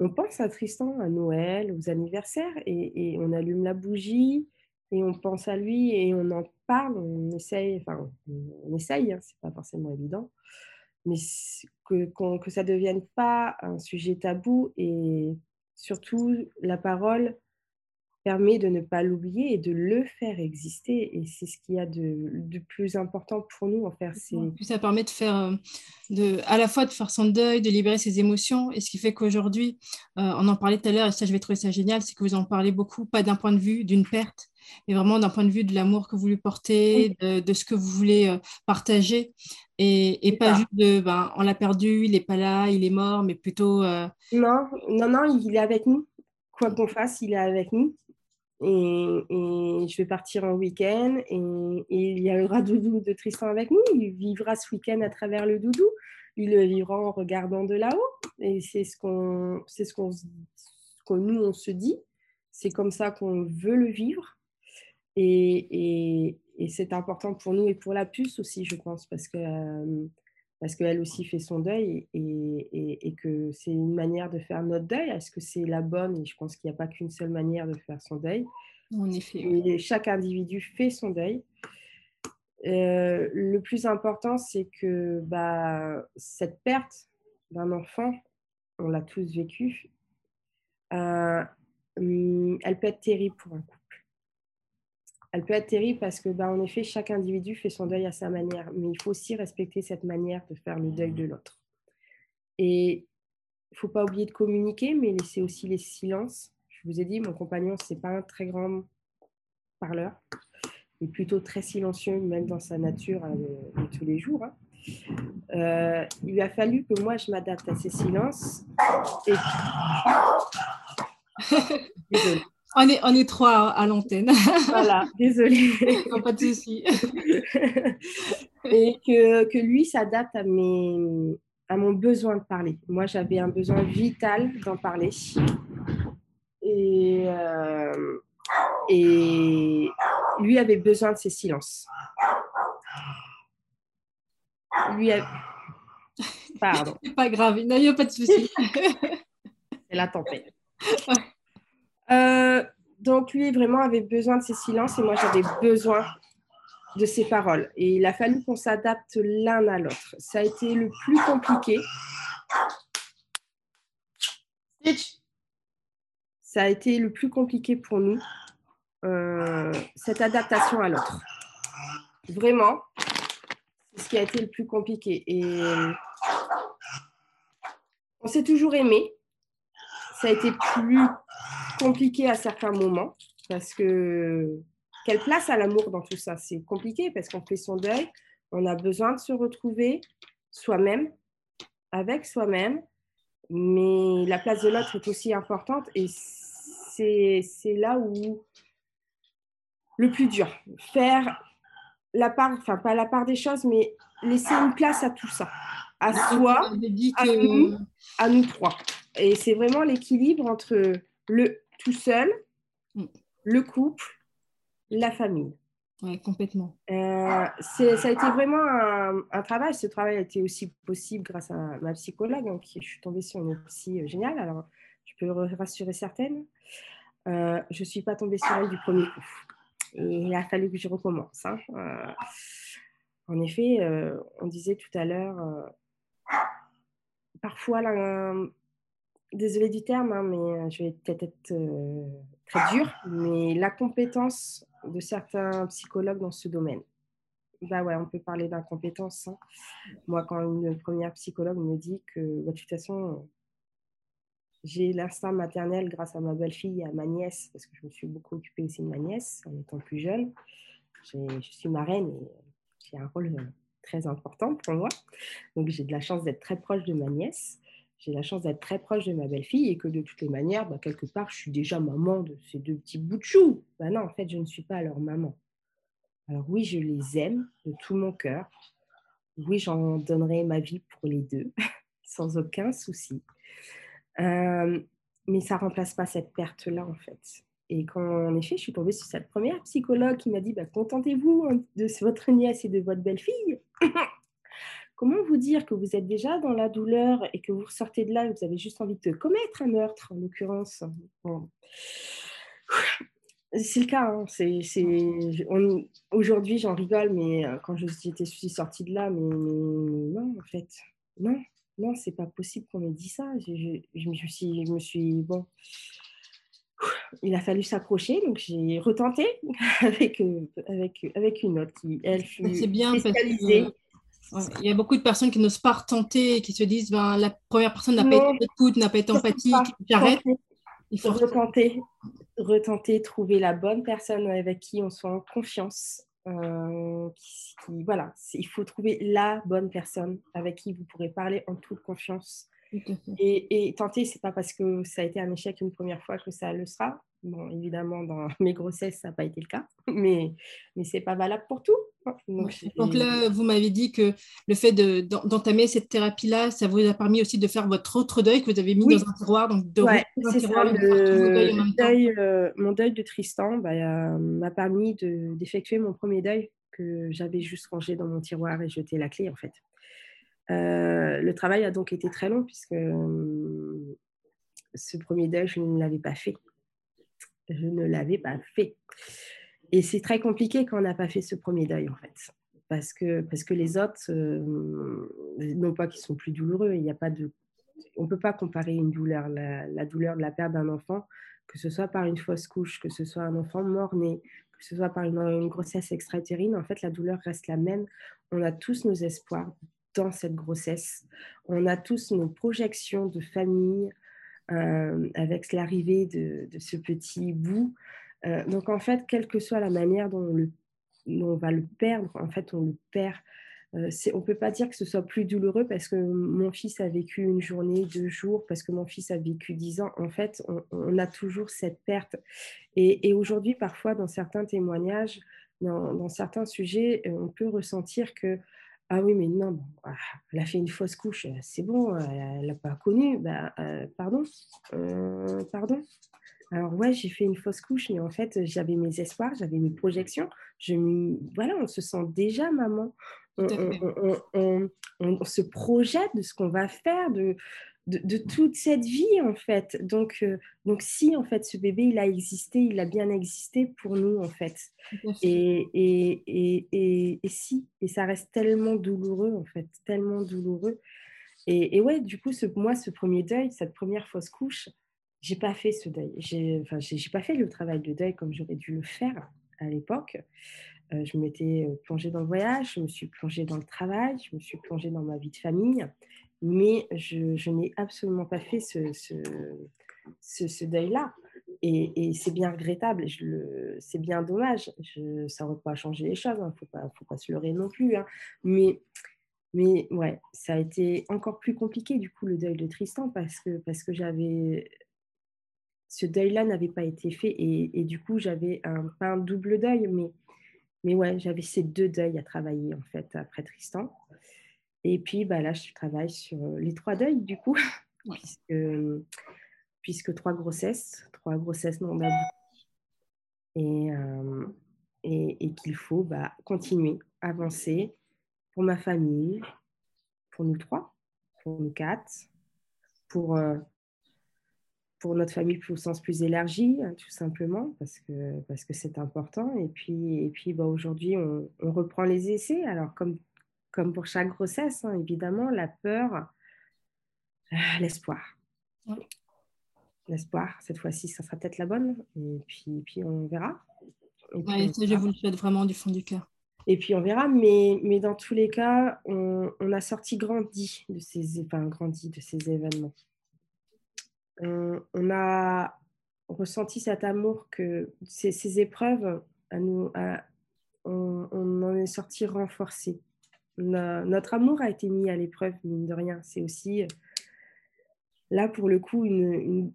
on pense à Tristan, à Noël, aux anniversaires, et, on allume la bougie, et on pense à lui, et on en parle, on essaye, enfin, on essaye, hein, c'est pas forcément évident, mais que, que ça ne devienne pas un sujet tabou, et surtout la parole permet de ne pas l'oublier et de le faire exister. Et c'est ce qu'il y a de, plus important pour nous en faire. Ça permet de faire, euh, de, à la fois de faire son deuil, de libérer ses émotions. Et ce qui fait qu'aujourd'hui, euh, on en parlait tout à l'heure, et ça je vais trouver ça génial, c'est que vous en parlez beaucoup, pas d'un point de vue d'une perte, mais vraiment d'un point de vue de l'amour que vous lui portez, de, ce que vous voulez euh, partager. Et, pas juste de, ben, on l'a perdu, il n'est pas là, il est mort, mais plutôt... Non, non, non, il est avec nous. Quoi qu'on fasse, il est avec nous. Et, je vais partir en week-end et, il y aura (laughs) doudou de Tristan avec nous. Il vivra ce week-end à travers le doudou. Il le vivra en regardant de là-haut. Et c'est ce qu'on, c'est ce qu'on, nous on se dit. C'est comme ça qu'on veut le vivre. Et, et, c'est important pour nous et pour la puce aussi, je pense, parce que euh, parce qu'elle aussi fait son deuil et, et, que c'est une manière de faire notre deuil? Est-ce que c'est la bonne Et je pense qu'il n'y a pas qu'une seule manière de faire son deuil? En effet. Et chaque individu fait son deuil. Euh, le plus important, c'est que bah, cette perte d'un enfant, on l'a tous vécu, euh, hum, elle peut être terrible pour un couple elle peut être terrible parce que, bah, en effet, chaque individu fait son deuil à sa manière, mais il faut aussi respecter cette manière de faire le deuil de l'autre. Et il ne faut pas oublier de communiquer, mais laisser aussi les silences. Je vous ai dit, mon compagnon, ce n'est pas un très grand parleur. Il est plutôt très silencieux, même dans sa nature euh, de, tous les jours. Hein. Euh, il lui a fallu que moi, je m'adapte à ces silences. Et... (laughs) On est, on est trois à l'antenne. (laughs) Voilà, désolée. pas de souci. Et que, que lui s'adapte à, mes, à mon besoin de parler. Moi, j'avais un besoin vital d'en parler. Et, euh, et lui avait besoin de ses silences. Lui. (laughs) Pardon. pas grave, il n'y a pas de souci. C'est la tempête. Euh, donc lui vraiment avait besoin de ses silences et moi j'avais besoin de ses paroles. Et il a fallu qu'on s'adapte l'un à l'autre. Ça a été le plus compliqué. Ça a été le plus compliqué pour nous, euh, cette adaptation à l'autre. Vraiment, c'est ce qui a été le plus compliqué. Et on s'est toujours aimé. Ça a été plus compliqué à certains moments parce que quelle place à l'amour dans tout ça? C'est compliqué parce qu'on fait son deuil, on a besoin de se retrouver soi-même, avec soi-même, mais la place de l'autre est aussi importante et c'est là où le plus dur, faire la part, enfin pas la part des choses, mais laisser une place à tout ça, à soi, à nous, à nous trois. Et c'est vraiment l'équilibre entre le tout seul, mm. le couple, la famille. Oui, complètement. Euh, ça a été vraiment un, travail. Ce travail a été aussi possible grâce à ma psychologue. Donc, je suis tombée sur une psy euh, géniale. Alors, je peux rassurer certaines. Euh, je ne suis pas tombée sur elle du premier coup. il a fallu que je recommence. Hein. en effet, on disait tout à l'heure, parfois, la, désolée du terme, hein, mais euh, je vais peut-être être euh, très dure, mais la compétence de certains psychologues dans ce domaine. Bah ouais, on peut parler d'incompétence. Hein. Moi, quand une première psychologue me dit que, bah, de toute façon, j'ai l'instinct maternel grâce à ma belle-fille et à ma nièce, parce que je me suis beaucoup occupée aussi de ma nièce en étant plus jeune. Je suis marraine et j'ai un rôle euh, très important pour moi. Donc, j'ai de la chance d'être très proche de ma nièce j'ai la chance d'être très proche de ma belle-fille et que de toutes les manières, bah, quelque part, je suis déjà maman de ces deux petits bouts de chou. Bah non, en fait, je ne suis pas leur maman. Alors oui, je les aime de tout mon cœur. Oui, j'en donnerai ma vie pour les deux, (laughs) sans aucun souci. Euh, mais ça ne remplace pas cette perte-là, en fait. Et quand, en effet, je suis tombée sur cette première psychologue qui m'a dit bah, Contentez-vous hein, de votre nièce et de votre belle-fille. (laughs) Comment vous dire que vous êtes déjà dans la douleur et que vous sortez de là et vous avez juste envie de commettre un meurtre, en l'occurrence? C'est le cas. Hein. Aujourd'hui, j'en rigole, mais euh, quand je suis sortie de là, mais, non, en fait, non, non, c'est pas possible qu'on m'ait dit ça. Je, me suis, je me suis, bon, il a fallu s'accrocher, donc j'ai retenté (laughs) avec, avec, avec une autre qui, elle, fut C'est bien spécialisée. Il y a beaucoup de personnes qui n'osent pas retenter, qui se disent ben, la première personne n'a pas été écoute, n'a pas été empathique, j'arrête. Il faut retenter, retenter, trouver la bonne personne avec qui on soit en confiance. Euh, voilà, il faut trouver la bonne personne avec qui vous pourrez parler en toute confiance et, et, tenter, c'est pas parce que ça a été un échec une première fois que ça le sera. Bon, évidemment, dans (laughs) mes grossesses, ça n'a pas été le cas, (laughs) mais, mais ce n'est pas valable pour tout. Hein. Donc, là, vous m'avez dit que le fait d'entamer cette thérapie-là, ça vous a permis aussi de faire votre autre deuil que vous avez mis dans un tiroir. Donc de c'est ça, le deuil, euh, mon deuil de Tristan bah, m'a permis d'effectuer mon premier deuil que j'avais juste rangé dans mon tiroir et jeté la clé en fait. Euh, le travail a donc été très long puisque euh, ce premier deuil, je ne l'avais pas fait. Je ne l'avais pas fait. Et c'est très compliqué quand on n'a pas fait ce premier deuil, en fait. Parce que, parce que les autres, euh, non pas qu'ils sont plus douloureux, il n'y a pas de... On ne peut pas comparer une douleur, la, douleur de la perte d'un enfant, que ce soit par une fausse couche, que ce soit un enfant mort-né, que ce soit par une, une grossesse extra-utérine, en fait, la douleur reste la même. On a tous nos espoirs, dans cette grossesse. On a tous nos projections de famille avec l'arrivée de, ce petit bout. Euh, donc en fait, quelle que soit la manière dont, on va le perdre, en fait, on le perd. Euh, on ne peut pas dire que ce soit plus douloureux parce que mon fils a vécu une journée, deux jours, parce que mon fils a vécu dix ans. En fait, on, a toujours cette perte. Et, aujourd'hui, parfois, dans certains témoignages, dans, certains sujets, on peut ressentir que ah oui, mais non, ah, elle a fait une fausse couche, euh, c'est bon, euh, elle l'a pas connu. Bah, euh, pardon Pardon Alors, ouais, j'ai fait une fausse couche, mais en fait, j'avais mes espoirs, j'avais mes projections. Je voilà, on se sent déjà maman. On, on se projette de ce qu'on va faire, de, de, toute cette vie en fait. Donc, euh, donc si en fait ce bébé il a existé, il a bien existé pour nous en fait. Et, et, et, et, si, et ça reste tellement douloureux en fait, tellement douloureux. Et, ouais, du coup, ce, moi, ce premier deuil, cette première fausse couche, j'ai pas fait ce deuil. J'ai, enfin, j'ai, pas fait le travail de deuil comme j'aurais dû le faire à l'époque. Euh, je m'étais euh, plongée dans le voyage, je me suis plongée dans le travail, je me suis plongée dans ma vie de famille mais je, n'ai absolument pas fait ce, deuil-là. Et, c'est bien regrettable, c'est bien dommage. Je, ça n'aurait pas changé les choses, il hein. ne faut pas, se leurrer non plus. Hein. Mais, mais ouais, ça a été encore plus compliqué du coup le deuil de Tristan parce que, parce que j'avais. Ce deuil-là n'avait pas été fait et, et du coup j'avais un, pas un double deuil, mais, mais ouais, j'avais ces deux deuils à travailler en fait après Tristan. Et puis bah, là, je travaille sur euh, les trois deuils, du coup, (laughs) puisque, puisque, trois grossesses, trois grossesses non abouties. Et, euh, et, et qu'il faut bah, continuer, avancer pour ma famille, pour nous trois, pour nous quatre, pour, euh, pour notre famille au sens plus élargi, hein, tout simplement, parce que parce que c'est important. Et puis, et puis bah, aujourd'hui, on, on, reprend les essais. Alors, comme comme pour chaque grossesse, hein, évidemment, la peur, ah, l'espoir. L'espoir, cette fois-ci, ça sera peut-être la bonne. Et puis, puis on verra. je vous le souhaite vraiment du fond du cœur. Et puis on verra, mais, mais dans tous les cas, on, a sorti grandi de ces, enfin, grandi de ces événements. On, a ressenti cet amour que ces, ces épreuves, à nous, on, on, en est sorti renforcé notre amour a été mis à l'épreuve, mine de rien. C'est aussi, euh, là, pour le coup, une,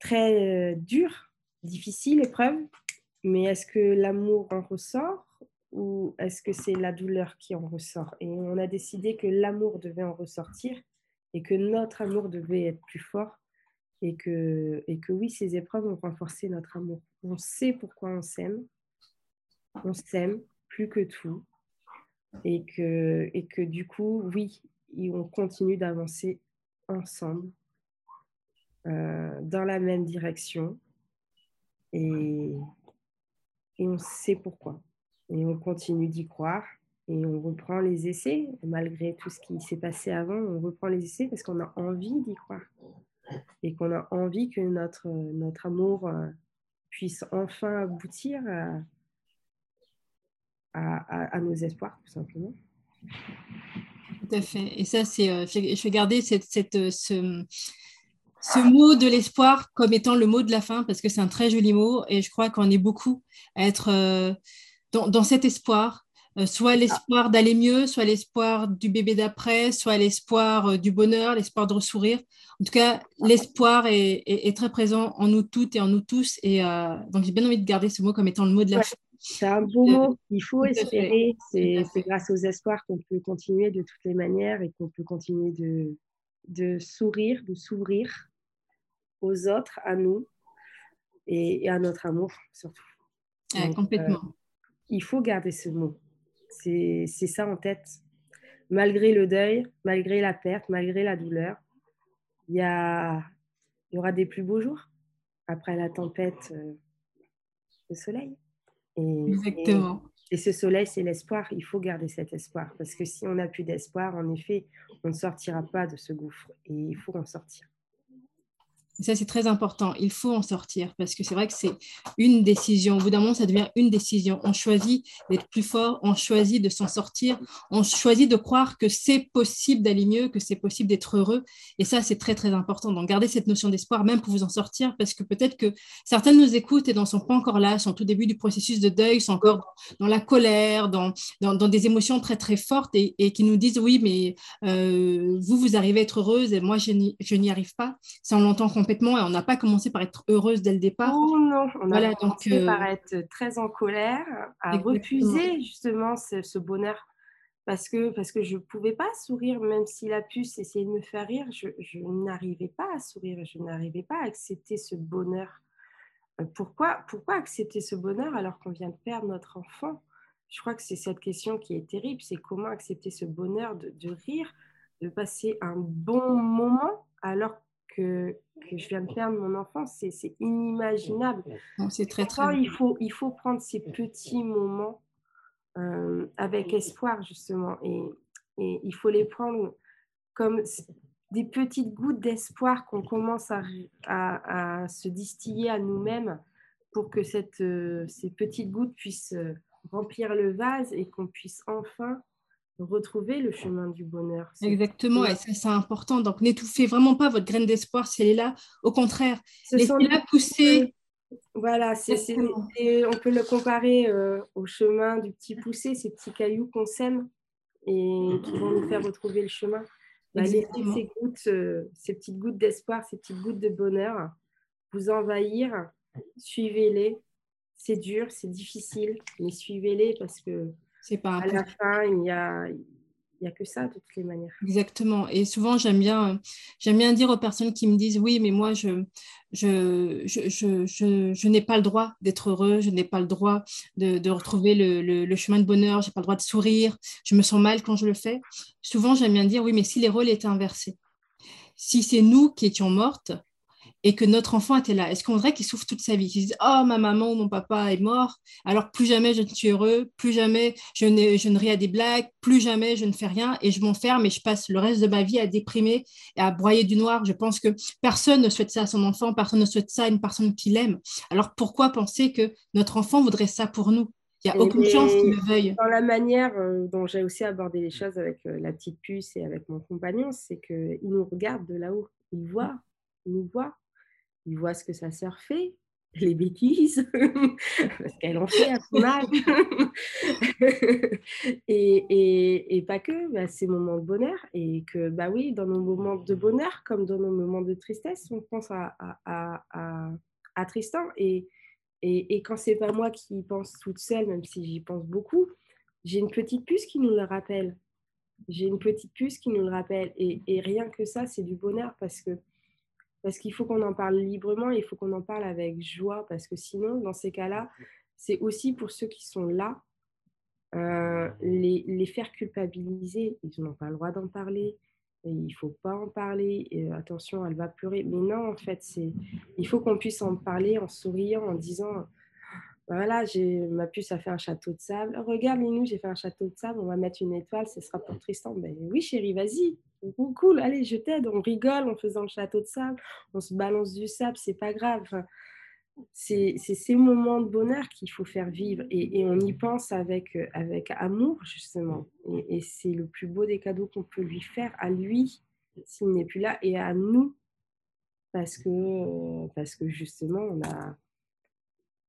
très euh, dure, difficile épreuve. Mais est-ce que l'amour en ressort ou est-ce que c'est la douleur qui en ressort? Et on a décidé que l'amour devait en ressortir et que notre amour devait être plus fort et que, et que oui, ces épreuves ont renforcé notre amour. On sait pourquoi on s'aime. On s'aime plus que tout et que, et que du coup, oui, on continue d'avancer ensemble euh, dans la même direction et, et on sait pourquoi. Et on continue d'y croire et on reprend les essais, malgré tout ce qui s'est passé avant, on reprend les essais parce qu'on a envie d'y croire. et qu'on a envie que notre, notre amour euh, puisse enfin aboutir nos espoirs, tout simplement. Tout à fait. Et ça, c'est, euh, je vais garder cette, cette, euh, ce, ce mot de l'espoir comme étant le mot de la fin parce que c'est un très joli mot et je crois qu'on est beaucoup à être dans, dans, cet espoir euh, soit l'espoir d'aller mieux, soit l'espoir du bébé d'après, soit l'espoir euh, du bonheur, l'espoir de ressourire. En tout cas, l'espoir est, très présent en nous toutes et en nous tous. Et euh, donc, j'ai bien envie de garder ce mot comme étant le mot de la fin. C'est un beau mot. Il faut espérer. C'est grâce aux espoirs qu'on peut continuer de toutes les manières et qu'on peut continuer de, de sourire, de s'ouvrir aux autres, à nous et, à notre amour surtout. complètement. il faut garder ce mot. C'est ça en tête. Malgré le deuil, malgré la perte, malgré la douleur, il y, a, il y aura des plus beaux jours. Après la tempête, euh, le soleil. Et, Exactement. Et, ce soleil, c'est l'espoir. Il faut garder cet espoir. Parce que si on n'a plus d'espoir, en effet, on ne sortira pas de ce gouffre. Et il faut en sortir ça, c'est très important. Il faut en sortir parce que c'est vrai que c'est une décision. Au bout d'un moment, ça devient une décision. On choisit d'être plus fort, on choisit de s'en sortir, on choisit de croire que c'est possible d'aller mieux, que c'est possible d'être heureux. Et ça, c'est très, très important. Donc, gardez cette notion d'espoir, même pour vous en sortir, parce que peut-être que certains nous écoutent et n'en sont pas encore là, sont au début du processus de deuil, sont encore dans la colère, dans, dans, des émotions très, très fortes et, qui nous disent oui, mais euh, vous, vous arrivez à être heureuse et moi, je n'y arrive pas. Ça, on l'entend complètement et on n'a pas commencé par être heureuse dès le départ. Oh non, on a commencé donc, euh, par être très en colère, à refuser justement ce, bonheur parce que, parce que je ne pouvais pas sourire, même si la puce essayait de me faire rire, je, je n'arrivais pas à sourire, je n'arrivais pas à accepter ce bonheur. Euh, pourquoi, pourquoi accepter ce bonheur alors qu'on vient de perdre notre enfant? Je crois que c'est cette question qui est terrible, c'est comment accepter ce bonheur de, de rire, de passer un bon moment alors que, je viens de perdre mon enfant, c'est inimaginable. C'est très, très. Il faut, il faut prendre ces petits moments euh, avec espoir, justement. Et, et, il faut les prendre comme des petites gouttes d'espoir qu'on commence à, à, se distiller à nous-mêmes pour que cette, euh, ces petites gouttes puissent euh, remplir le vase et qu'on puisse enfin retrouver le chemin du bonheur. Exactement, et ça c'est important. Donc n'étouffez vraiment pas votre graine d'espoir si elle est là. Au contraire, laissez-la pousser. Voilà, c'est, on peut le comparer euh, au chemin du petit poussé, ces petits cailloux qu'on sème et qui vont nous faire retrouver le chemin. Bah, laissez ces, gouttes, euh, ces petites gouttes d'espoir, ces petites gouttes de bonheur vous envahir. Suivez-les. C'est dur, c'est difficile, mais suivez-les parce que c'est pas à la fin, il n'y a, il a que ça de toutes les manières. Exactement. Et souvent, j'aime bien, j'aime bien dire aux personnes qui me disent oui, mais moi, je, je, je, je, je, n'ai pas le droit d'être heureux, je n'ai pas le droit de, de retrouver le, le, chemin de bonheur, je n'ai pas le droit de sourire, je me sens mal quand je le fais. Souvent, j'aime bien dire oui, mais si les rôles étaient inversés, si c'est nous qui étions mortes, et que notre enfant était là Est-ce qu'on voudrait qu'il souffre toute sa vie Qu'il dise Oh, ma maman ou mon papa est mort, alors plus jamais je ne suis heureux, plus jamais je ne, je ne ris à des blagues, plus jamais je ne fais rien et je m'enferme et je passe le reste de ma vie à déprimer et à broyer du noir. Je pense que personne ne souhaite ça à son enfant, personne ne souhaite ça à une personne qu'il aime. Alors pourquoi penser que notre enfant voudrait ça pour nous? Il n'y a aucune chance qu'il le veuille. Dans la manière euh, dont j'ai aussi abordé les choses avec euh, la petite puce et avec mon compagnon, c'est qu'il nous regarde de là-haut. Il voit, il nous voit il voit ce que sa sœur fait, (laughs) les bêtises, parce qu'elle en fait à son âge. et, et, pas que, bah, ces moments de bonheur. Et que, bah oui, dans nos moments de bonheur, comme dans nos moments de tristesse, on pense à, à, à, à Tristan. Et, et, et quand c'est pas moi qui pense toute seule, même si j'y pense beaucoup, j'ai une petite puce qui nous le rappelle. J'ai une petite puce qui nous le rappelle. Et, et rien que ça, c'est du bonheur parce que parce qu'il faut qu'on en parle librement, il faut qu'on en parle avec joie, parce que sinon, dans ces cas-là, c'est aussi pour ceux qui sont là, euh, les, les, faire culpabiliser. Ils n'ont pas le droit d'en parler. Et il ne faut pas en parler. Et, attention, elle va pleurer. Mais non, en fait, c'est, il faut qu'on puisse en parler en souriant, en disant voilà, j'ai, ma puce a fait un château de sable. Regarde, Linou, j'ai fait un château de sable. On va mettre une étoile, ce sera pour Tristan. Ben oui, chérie, vas-y, cool, allez, je t'aide, on rigole en faisant le château de sable, on se balance du sable, c'est pas grave. c'est ces moments de bonheur qu'il faut faire vivre et, on y pense avec, euh, avec amour, justement. Et, c'est le plus beau des cadeaux qu'on peut lui faire à lui s'il n'est plus là et à nous parce que, parce que justement, a...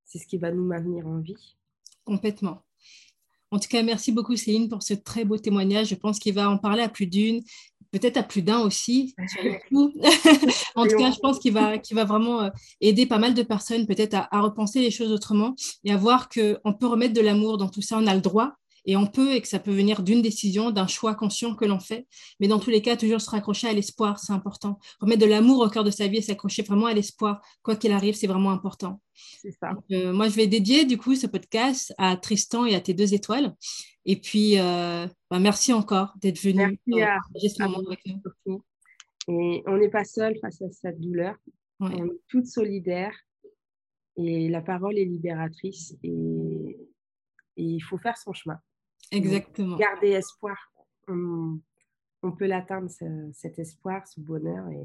c'est ce qui va nous maintenir en vie. Complètement. En tout cas, merci beaucoup Céline pour ce très beau témoignage. Je pense qu'il va en parler à plus d'une, peut-être à plus d'un aussi. (laughs) (laughs) en tout cas, je pense qu'il va, va vraiment euh, aider pas mal de personnes peut-être à, à, repenser les choses autrement et à voir qu'on peut remettre de l'amour dans tout ça. On a le droit et on peut, et que ça peut venir d'une décision, d'un choix conscient que l'on fait. Mais dans tous les cas, toujours se raccrocher à l'espoir, c'est important. Remettre de l'amour au cœur de sa vie et s'accrocher vraiment à l'espoir, quoi qu'il arrive, c'est vraiment important. C'est ça. Euh, moi, je vais dédier du coup ce podcast à Tristan et à tes deux étoiles. Et puis, euh, bah, merci encore d'être venu merci euh, à, ce moment avec nous. Et on n'est pas seul face à cette douleur. On est toutes solidaires. Et la parole est libératrice. et il faut faire son chemin. Exactement. garder espoir. On, peut l'atteindre, cet espoir, ce bonheur, et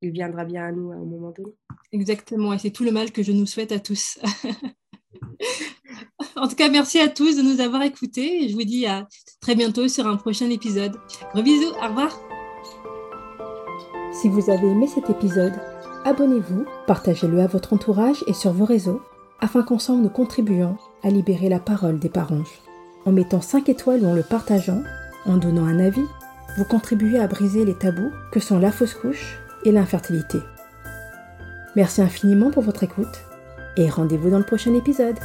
il viendra bien à nous à un moment donné. Exactement, et c'est tout le mal que je nous souhaite à tous. (laughs) en tout cas, merci à tous de nous avoir écoutés, et je vous dis à très bientôt sur un prochain épisode. Gros bisous, au revoir. Si vous avez aimé cet épisode, abonnez-vous, partagez-le à votre entourage et sur vos réseaux, afin qu'ensemble nous contribuions à libérer la parole des parents en mettant 5 étoiles ou en le partageant, en donnant un avis, vous contribuez à briser les tabous que sont la fausse couche et l'infertilité. Merci infiniment pour votre écoute et rendez-vous dans le prochain épisode.